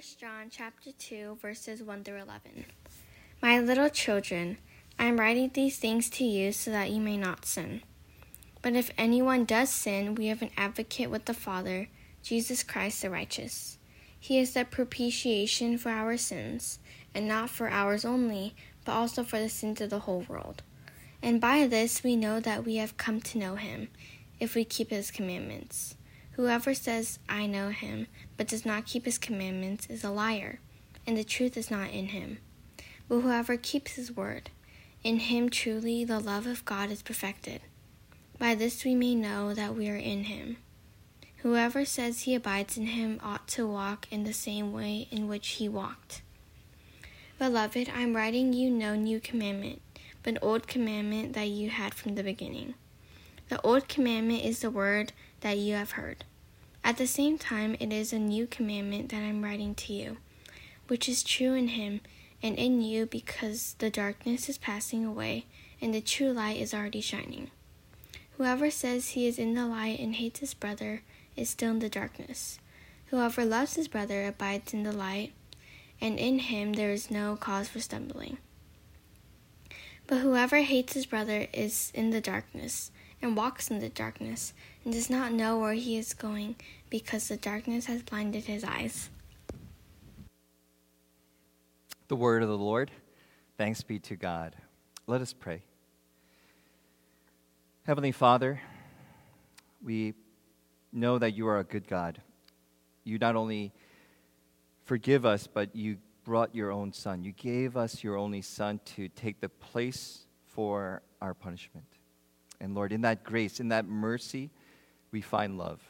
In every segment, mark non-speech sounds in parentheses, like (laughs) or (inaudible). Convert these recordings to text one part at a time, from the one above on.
1 John chapter 2 verses 1 through 11. My little children, I am writing these things to you so that you may not sin. But if anyone does sin, we have an advocate with the Father, Jesus Christ the righteous. He is the propitiation for our sins, and not for ours only, but also for the sins of the whole world. And by this we know that we have come to know him, if we keep his commandments. Whoever says, I know him, but does not keep his commandments, is a liar, and the truth is not in him. But whoever keeps his word, in him truly the love of God is perfected. By this we may know that we are in him. Whoever says he abides in him ought to walk in the same way in which he walked. Beloved, I am writing you no new commandment, but an old commandment that you had from the beginning. The old commandment is the word that you have heard. At the same time, it is a new commandment that I am writing to you, which is true in him and in you because the darkness is passing away and the true light is already shining. Whoever says he is in the light and hates his brother is still in the darkness. Whoever loves his brother abides in the light, and in him there is no cause for stumbling. But whoever hates his brother is in the darkness, and walks in the darkness, and does not know where he is going, because the darkness has blinded his eyes. The word of the Lord. Thanks be to God. Let us pray. Heavenly Father, we know that you are a good God. You not only forgive us, but you brought your own Son. You gave us your only Son to take the place for our punishment. And Lord, in that grace, in that mercy, we find love.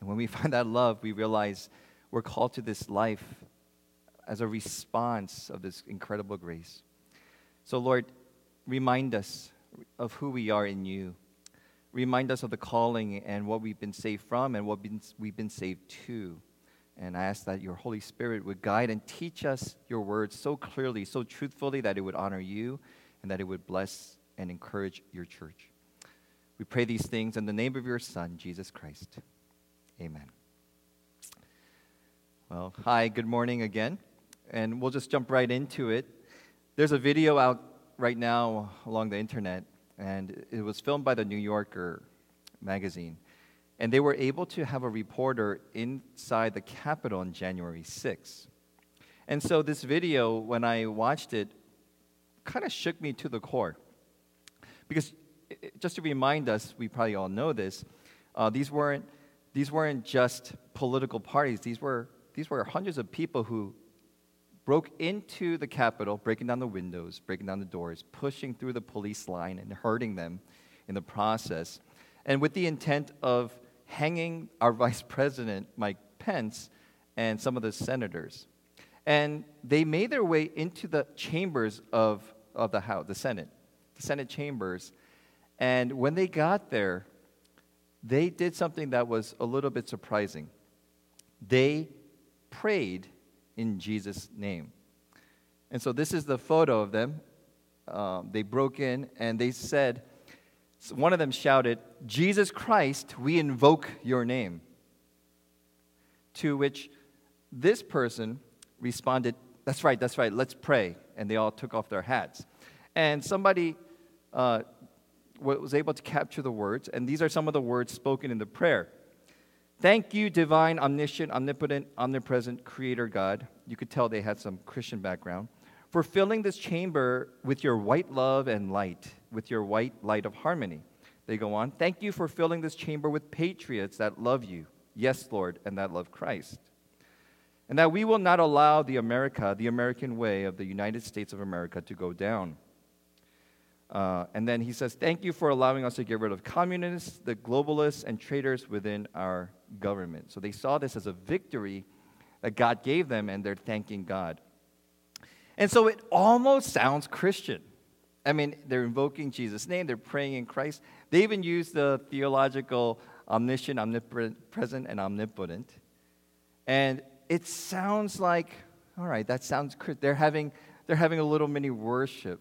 And when we (laughs) find that love, we realize we're called to this life as a response of this incredible grace. So, Lord, remind us of who we are in you. Remind us of the calling and what we've been saved from and what we've been saved to. And I ask that your Holy Spirit would guide and teach us your words so clearly, so truthfully, that it would honor you and that it would bless and encourage your church. We pray these things in the name of your Son, Jesus Christ. Amen. Well, hi, good morning again. And we'll just jump right into it. There's a video out right now along the internet, and it was filmed by the New Yorker magazine. And they were able to have a reporter inside the Capitol on January 6th. And so this video, when I watched it, kind of shook me to the core. Because just to remind us, we probably all know this, uh, these, weren't, these weren't just political parties, these were, these were hundreds of people who broke into the Capitol, breaking down the windows, breaking down the doors, pushing through the police line and hurting them in the process, and with the intent of hanging our (laughs) Vice President, Mike Pence, and some of the senators. And they made their way into the chambers of, of the House, the Senate, the Senate chambers. And when they got there, they did something that was a little bit surprising. They prayed in Jesus' name. And so this is the photo of them. Um, they broke in and they said, one of them shouted, Jesus Christ, we invoke your name. To which this person responded, That's right, that's right, let's pray. And they all took off their hats. And somebody uh, was able to capture the words, and these are some of the words spoken in the prayer. Thank you, divine, omniscient, omnipotent, omnipresent Creator God. You could tell they had some Christian background. For filling this chamber with your white love and light, with your white light of harmony. They go on. Thank you for filling this chamber with patriots that love you. Yes, Lord, and that love Christ. And that we will not allow the America, the American way of the United States of America to go down. Uh, and then he says, Thank you for allowing us to get rid of communists, the globalists, and traitors within our government. So they saw this as a victory that God gave them, and they're thanking God. And so it almost sounds Christian. I mean, they're invoking Jesus' name, they're praying in Christ. They even use the theological omniscient, omnipresent, and omnipotent. And it sounds like, all right, that sounds, they're having, they're having a little mini worship.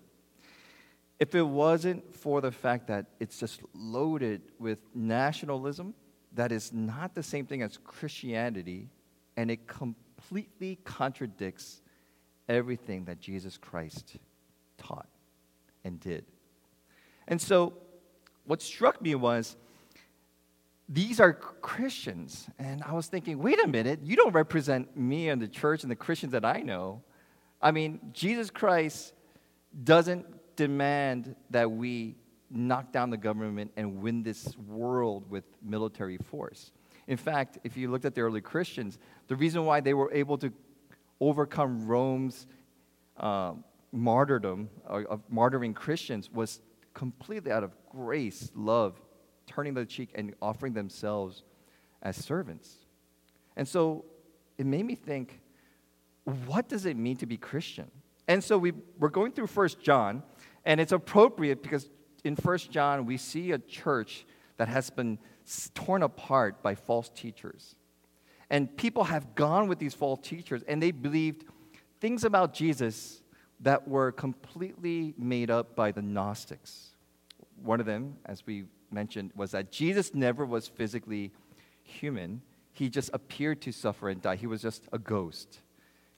If it wasn't for the fact that it's just loaded with nationalism, that is not the same thing as Christianity, and it completely contradicts everything that Jesus Christ taught and did. And so, what struck me was these are Christians. And I was thinking, wait a minute, you don't represent me and the church and the Christians that I know. I mean, Jesus Christ doesn't demand that we knock down the government and win this world with military force. In fact, if you looked at the early Christians, the reason why they were able to overcome Rome's uh, martyrdom, of martyring Christians, was completely out of grace, love, turning the cheek and offering themselves as servants. And so it made me think, what does it mean to be Christian? And so we, we're going through First John, and it's appropriate because in First John we see a church that has been torn apart by false teachers. And people have gone with these false teachers, and they believed things about Jesus that were completely made up by the Gnostics. One of them, as we mentioned, was that Jesus never was physically human. He just appeared to suffer and die. He was just a ghost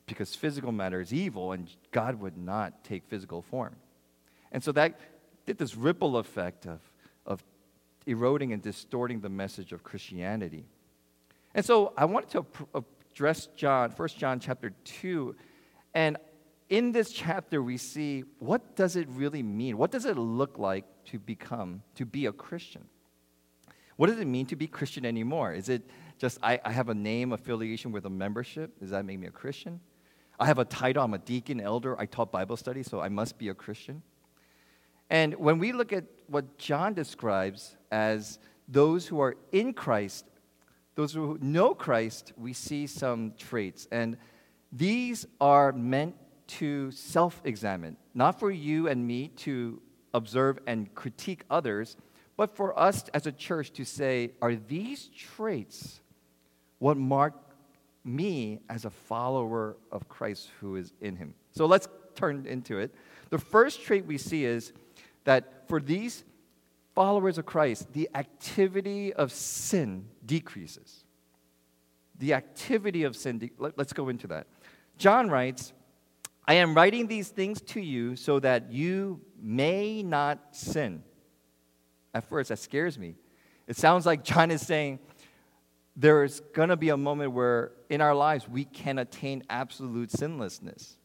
because physical matter is evil and God would not take physical form. And so that did this ripple effect of, of eroding and distorting the message of Christianity. And so I wanted to address John, 1 John chapter 2, and in this chapter, we see what does it really mean? What does it look like to become, to be a Christian? What does it mean to be Christian anymore? Is it just I, I have a name affiliation with a membership? Does that make me a Christian? I have a title, I'm a deacon, elder, I taught Bible study, so I must be a Christian. And when we look at what John describes as those who are in Christ, those who know Christ, we see some traits. And these are meant to self examine, not for you and me to observe and critique others, but for us as a church to say, are these traits what mark me as a follower of Christ who is in him? So let's turn into it. The first trait we see is that for these followers of Christ, the activity of sin decreases. The activity of sin, de- let's go into that. John writes, I am writing these things to you so that you may not sin. At first, that scares me. It sounds like John is saying there's going to be a moment where in our lives we can attain absolute sinlessness.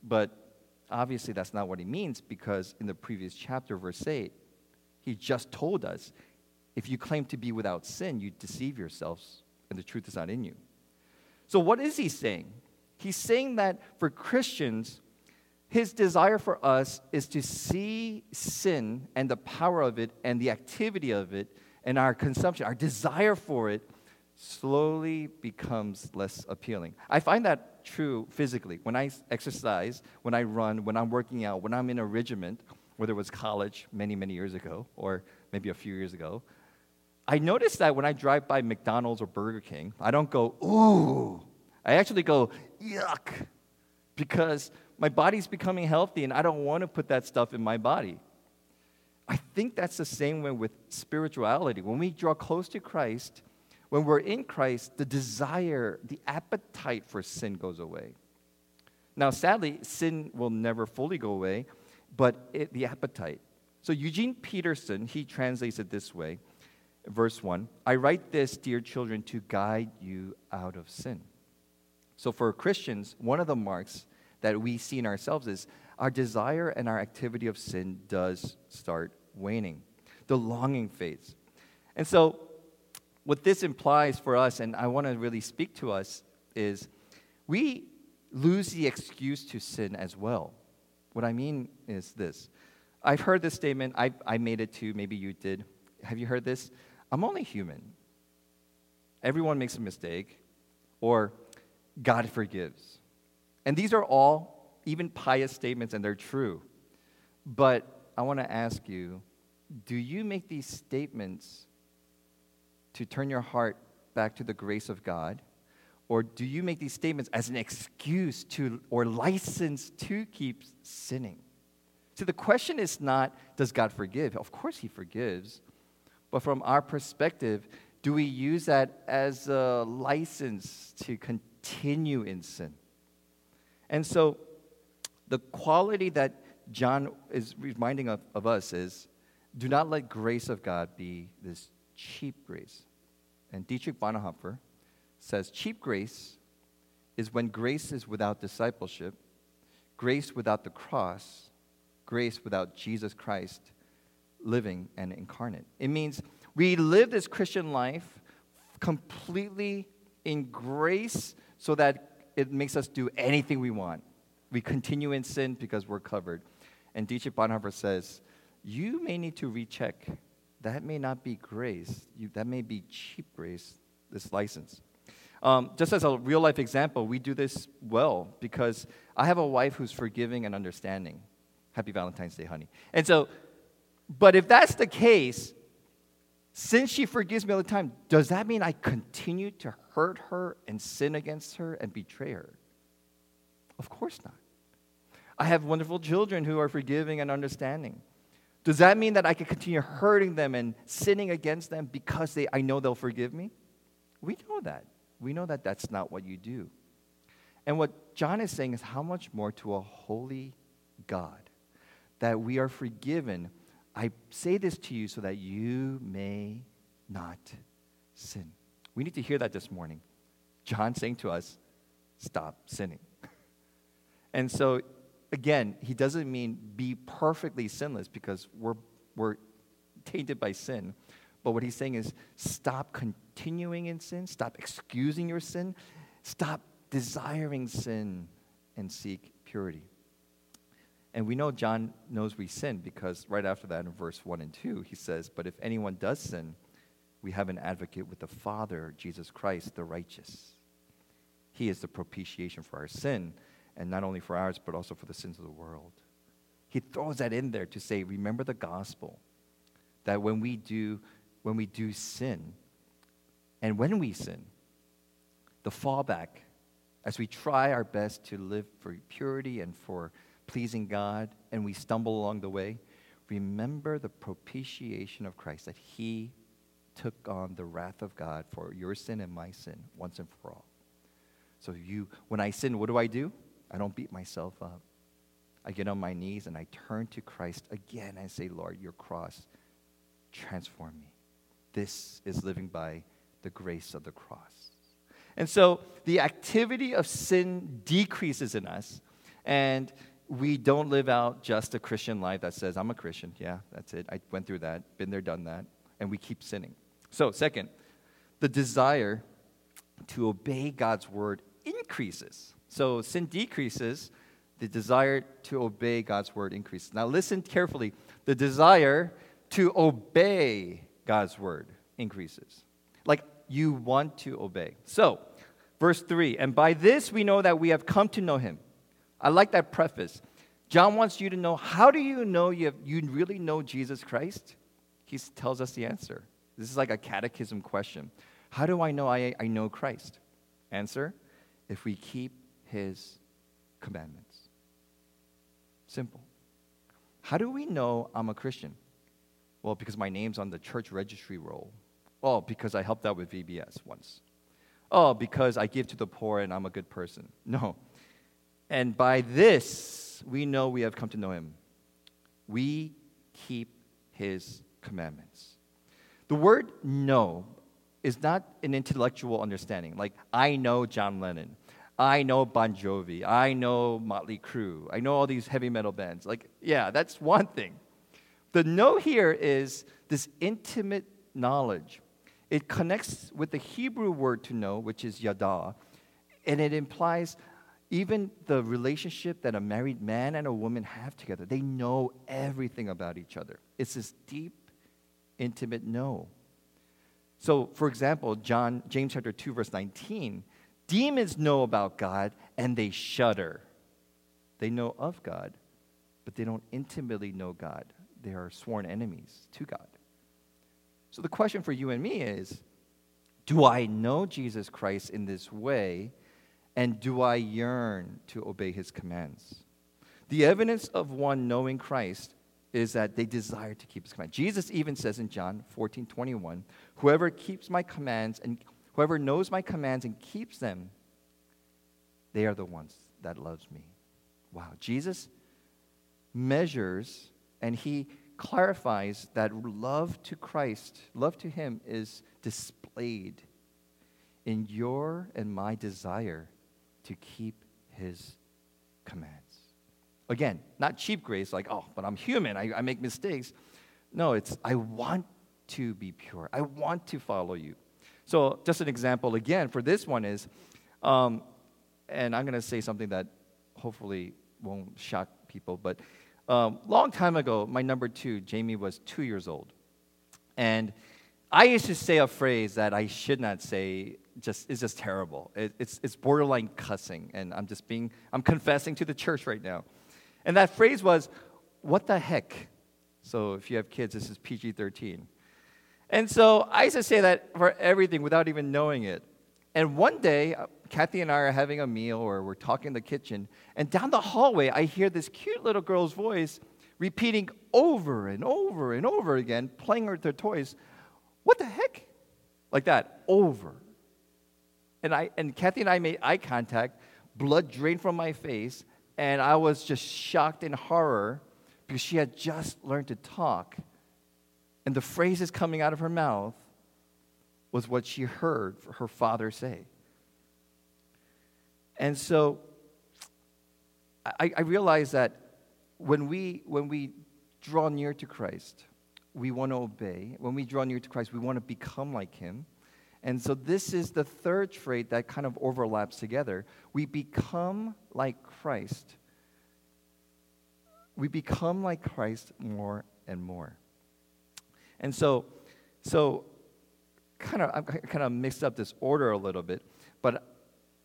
But obviously, that's not what he means because in the previous chapter, verse 8, he just told us if you claim to be without sin, you deceive yourselves and the truth is not in you. So, what is he saying? He's saying that for Christians, his desire for us is to see sin and the power of it and the activity of it and our consumption, our desire for it slowly becomes less appealing. I find that true physically. When I exercise, when I run, when I'm working out, when I'm in a regiment, whether it was college many, many years ago or maybe a few years ago, I notice that when I drive by McDonald's or Burger King, I don't go, ooh. I actually go, yuck, because my body's becoming healthy and I don't want to put that stuff in my body. I think that's the same way with spirituality. When we draw close to Christ, when we're in Christ, the desire, the appetite for sin goes away. Now, sadly, sin will never fully go away, but it, the appetite. So, Eugene Peterson, he translates it this way verse 1 I write this, dear children, to guide you out of sin. So, for Christians, one of the marks that we see in ourselves is our desire and our activity of sin does start waning. The longing fades. And so, what this implies for us, and I want to really speak to us, is we lose the excuse to sin as well. What I mean is this I've heard this statement, I, I made it too, maybe you did. Have you heard this? I'm only human. Everyone makes a mistake. Or God forgives. And these are all even pious statements, and they're true. But I want to ask you do you make these statements to turn your heart back to the grace of God? Or do you make these statements as an excuse to or license to keep sinning? See, the question is not, does God forgive? Of course, He forgives. But from our perspective, do we use that as a license to continue? in sin. And so, the quality that John is reminding of, of us is do not let grace of God be this cheap grace. And Dietrich Bonhoeffer says cheap grace is when grace is without discipleship, grace without the cross, grace without Jesus Christ living and incarnate. It means we live this Christian life completely in grace so that it makes us do anything we want. We continue in sin because we're covered. And Dietrich Bonhoeffer says, you may need to recheck. That may not be grace. You, that may be cheap grace, this license. Um, just as a real life example, we do this well because I have a wife who's forgiving and understanding. Happy Valentine's Day, honey. And so, but if that's the case, since she forgives me all the time, does that mean I continue to hurt her and sin against her and betray her? Of course not. I have wonderful children who are forgiving and understanding. Does that mean that I can continue hurting them and sinning against them because they, I know they'll forgive me? We know that. We know that that's not what you do. And what John is saying is how much more to a holy God that we are forgiven. I say this to you so that you may not sin. We need to hear that this morning. John saying to us, stop sinning. (laughs) And so again, he doesn't mean be perfectly sinless because we're, we're tainted by sin. But what he's saying is stop continuing in sin, stop excusing your sin, stop desiring sin, and seek purity. And we know John knows we sin because right after that in verse 1 and 2, he says, But if anyone does sin, we have an advocate with the Father, Jesus Christ, the righteous. He is the propitiation for our sin and not only for ours, but also for the sins of the world. He throws that in there to say, remember the gospel. That when we do, when we do sin, and when we sin, the fallback, as we try our best to live for purity and for pleasing God, and we stumble along the way, remember the propitiation of Christ, that He took on the wrath of God for your sin and my sin once and for all. So you, when I sin, what do I do? I don't beat myself up. I get on my knees and I turn to Christ again and say, Lord, your cross, transform me. This is living by the grace of the cross. And so the activity of sin decreases in us, and we don't live out just a Christian life that says, I'm a Christian. Yeah, that's it. I went through that, been there, done that. And we keep sinning. So, second, the desire to obey God's word increases. So sin decreases, the desire to obey God's word increases. Now listen carefully. The desire to obey God's word increases. Like you want to obey. So, verse 3 And by this we know that we have come to know him. I like that preface. John wants you to know how do you know you, have, you really know Jesus Christ? He tells us the answer. This is like a catechism question. How do I know I, I know Christ? Answer if we keep his commandments. Simple. How do we know I'm a Christian? Well, because my name's on the church registry roll. Oh, because I helped out with VBS once. Oh, because I give to the poor and I'm a good person. No. And by this, we know we have come to know him. We keep his commandments. The word know is not an intellectual understanding, like I know John Lennon. I know Bon Jovi. I know Motley Crue. I know all these heavy metal bands. Like, yeah, that's one thing. The know here is this intimate knowledge. It connects with the Hebrew word to know, which is yada, and it implies even the relationship that a married man and a woman have together. They know everything about each other. It's this deep, intimate know. So, for example, John, James chapter 2, verse 19 Demons know about God and they shudder. They know of God, but they don't intimately know God. They are sworn enemies to God. So the question for you and me is do I know Jesus Christ in this way, and do I yearn to obey his commands? The evidence of one knowing Christ is that they desire to keep his commands. Jesus even says in John 14 21, Whoever keeps my commands and Whoever knows my commands and keeps them they are the ones that loves me. Wow. Jesus measures and he clarifies that love to Christ, love to him is displayed in your and my desire to keep his commands. Again, not cheap grace, like, oh, but I'm human, I, I make mistakes. No, it's, I want to be pure, I want to follow you. So, just an example again for this one is, um, and I'm going to say something that hopefully won't shock people, but um, long time ago, my number two, Jamie, was two years old. And I used to say a phrase that I should not say, just it's just terrible. It, it's, it's borderline cussing, and I'm just being, I'm confessing to the church right now. And that phrase was, what the heck? So if you have kids, this is PG 13. And so I used to say that for everything without even knowing it. And one day, uh, Kathy and I are having a meal or we're talking in the kitchen, and down the hallway, I hear this cute little girl's voice repeating over and over and over again, playing with her toys, What the heck? Like that, over. And, I, and Kathy and I made eye contact, blood drained from my face, and I was just shocked in horror because she had just learned to talk. And the phrases coming out of her mouth was what she heard her father say. And so I, I realize that when we, when we draw near to Christ, we want to obey. When we draw near to Christ, we want to become like Him. And so this is the third trait that kind of overlaps together. We become like Christ. We become like Christ more and more. And so, so kind of I kind of mixed up this order a little bit, but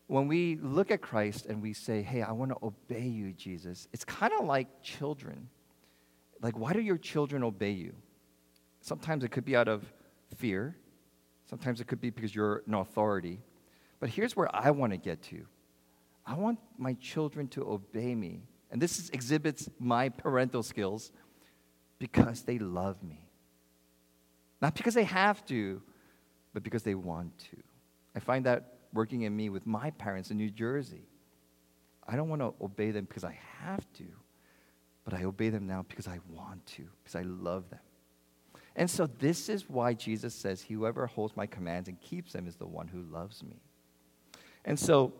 when we look at Christ and we say, "Hey, I want to obey you, Jesus," it's kind of like children. Like, why do your children obey you? Sometimes it could be out of fear. Sometimes it could be because you're an authority. But here's where I want to get to. I want my children to obey me. And this is, exhibits my parental skills because they love me. Not because they have to, but because they want to. I find that working in me with my parents in New Jersey. I don't want to obey them because I have to, but I obey them now because I want to, because I love them. And so this is why Jesus says, Whoever holds my commands and keeps them is the one who loves me. And so,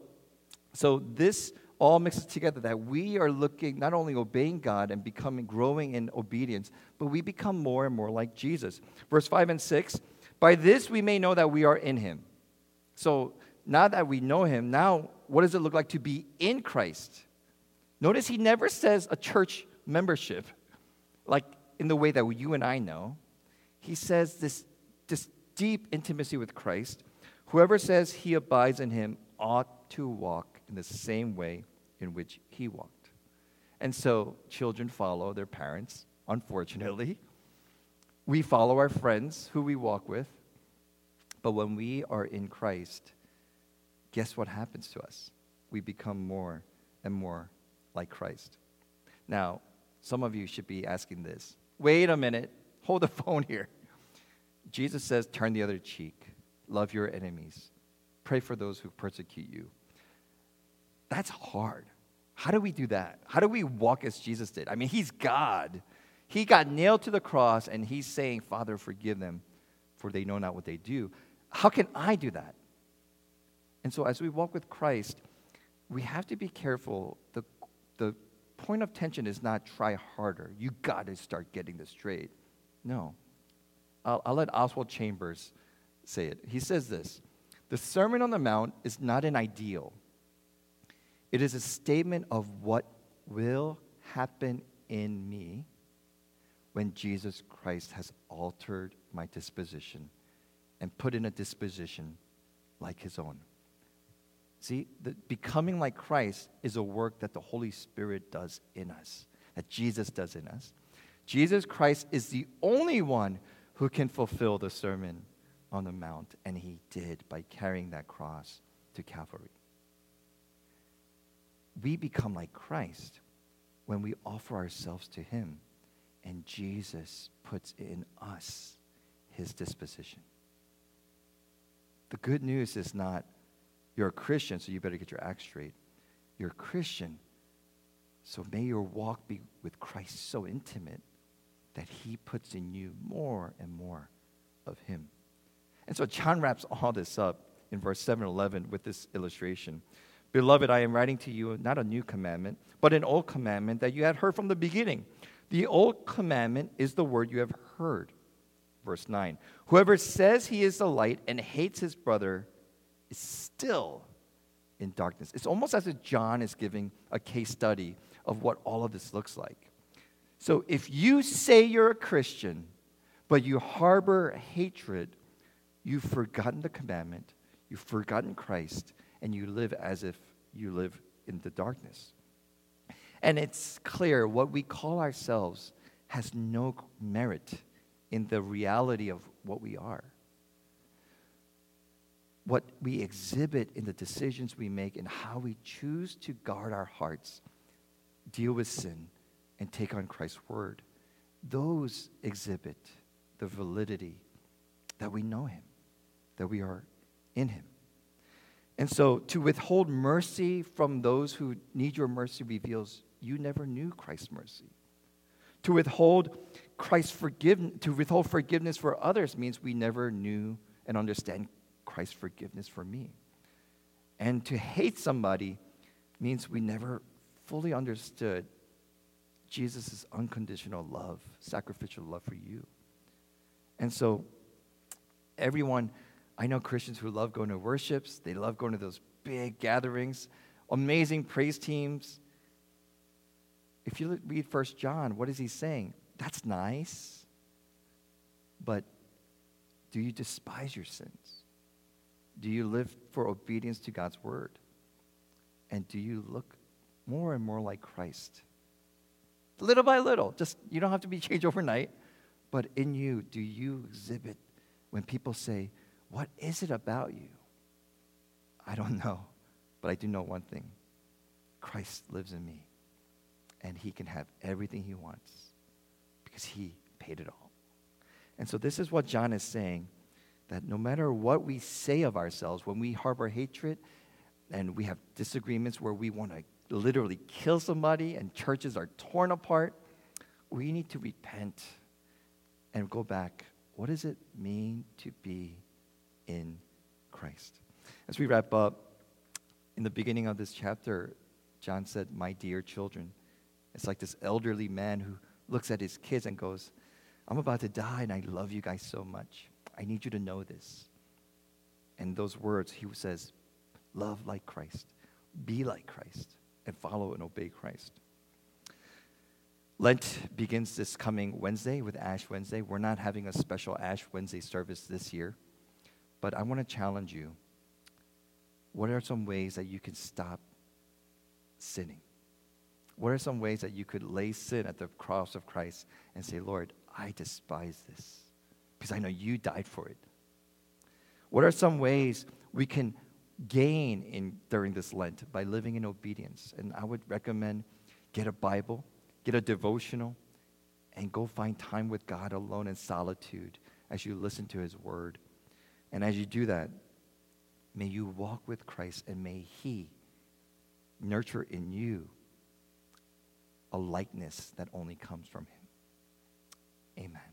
so this all mixes together that we are looking, not only obeying God and becoming, growing in obedience, but we become more and more like Jesus. Verse 5 and 6 By this we may know that we are in him. So now that we know him, now what does it look like to be in Christ? Notice he never says a church membership, like in the way that you and I know he says this, this deep intimacy with Christ. Whoever says he abides in him ought to walk in the same way in which he walked. And so children follow their parents, unfortunately. We follow our friends who we walk with. But when we are in Christ, guess what happens to us? We become more and more like Christ. Now, some of you should be asking this wait a minute, hold the (laughs) phone here. Jesus says, turn the other cheek, love your enemies, pray for those who persecute you. That's hard. How do we do that? How do we walk as Jesus did? I mean, he's God. He got nailed to the cross and he's saying, Father, forgive them, for they know not what they do. How can I do that? And so, as we walk with Christ, we have to be careful. The, the point of tension is not try harder. You got to start getting this straight. No. I'll, I'll let Oswald Chambers say it. He says this The Sermon on the Mount is not an ideal, it is a statement of what will happen in me when Jesus Christ has altered my disposition and put in a disposition like his own. See, becoming like Christ is a work that the Holy Spirit does in us, that Jesus does in us. Jesus Christ is the only one who can fulfill the Sermon on the Mount, and he did by carrying that cross to Calvary. We become like Christ when we offer ourselves to him, and Jesus puts in us his disposition. The good news is not you're a Christian, so you better get your act straight. you're a Christian. So may your walk be with Christ so intimate that he puts in you more and more of him. And so John wraps all this up in verse 7 11 with this illustration. Beloved, I am writing to you not a new commandment, but an old commandment that you had heard from the beginning. The old commandment is the word you have heard. Verse 9 Whoever says he is the light and hates his brother is still in darkness. It's almost as if John is giving a case study of what all of this looks like. So if you say you're a Christian, but you harbor hatred, you've forgotten the commandment, you've forgotten Christ, and you live as if you live in the darkness. And it's clear what we call ourselves has no merit in the reality of what we are. What we exhibit in the decisions we make and how we choose to guard our hearts, deal with sin, and take on Christ's word, those exhibit the validity that we know Him, that we are in Him. And so to withhold mercy from those who need your mercy reveals you never knew Christ's mercy. To withhold Christ's forgiveness, to withhold forgiveness for others means we never knew and understand Christ's forgiveness for me. And to hate somebody means we never fully understood Jesus' unconditional love, sacrificial love for you. And so, everyone, I know Christians who love going to worships, they love going to those big gatherings, amazing praise teams. If you read First John, what is he saying? That's nice, but do you despise your sins? Do you live for obedience to God's word? And do you look more and more like Christ? Little by little, just you don't have to be changed (laughs) overnight, but in you, do you exhibit when people say, What is it about you? I don't (laughs) know, but I do know one thing Christ lives in me, and he can have everything he wants because he paid it all. And so, this is what John is saying that no matter what we say of ourselves, when we harbor hatred and we have disagreements where we want to literally kill somebody and churches are torn apart, we need to repent and go back. What does it mean to be in Christ? As we wrap up, in the beginning of this chapter, John said, My dear children. It's like this elderly man who looks at his kids and goes, I'm about to die and I love you guys so much. I need you to know this. And those words, he says, Love like Christ, be like Christ, and follow and obey Christ. Lent begins this coming Wednesday with Ash Wednesday. We're not having a special Ash Wednesday service this year, but I want to challenge you. What are some ways that you can stop sinning? What are some ways that you could lay sin at the cross of Christ and say, Lord, I despise this because I know you died for it? What are some ways we can gain in during this Lent by living in obedience? And I would recommend get a Bible get a devotional, and go find time with God alone in solitude as you listen to His word. And as you do that, may you walk with Christ and may He nurture in you a likeness that only comes from Him. Amen.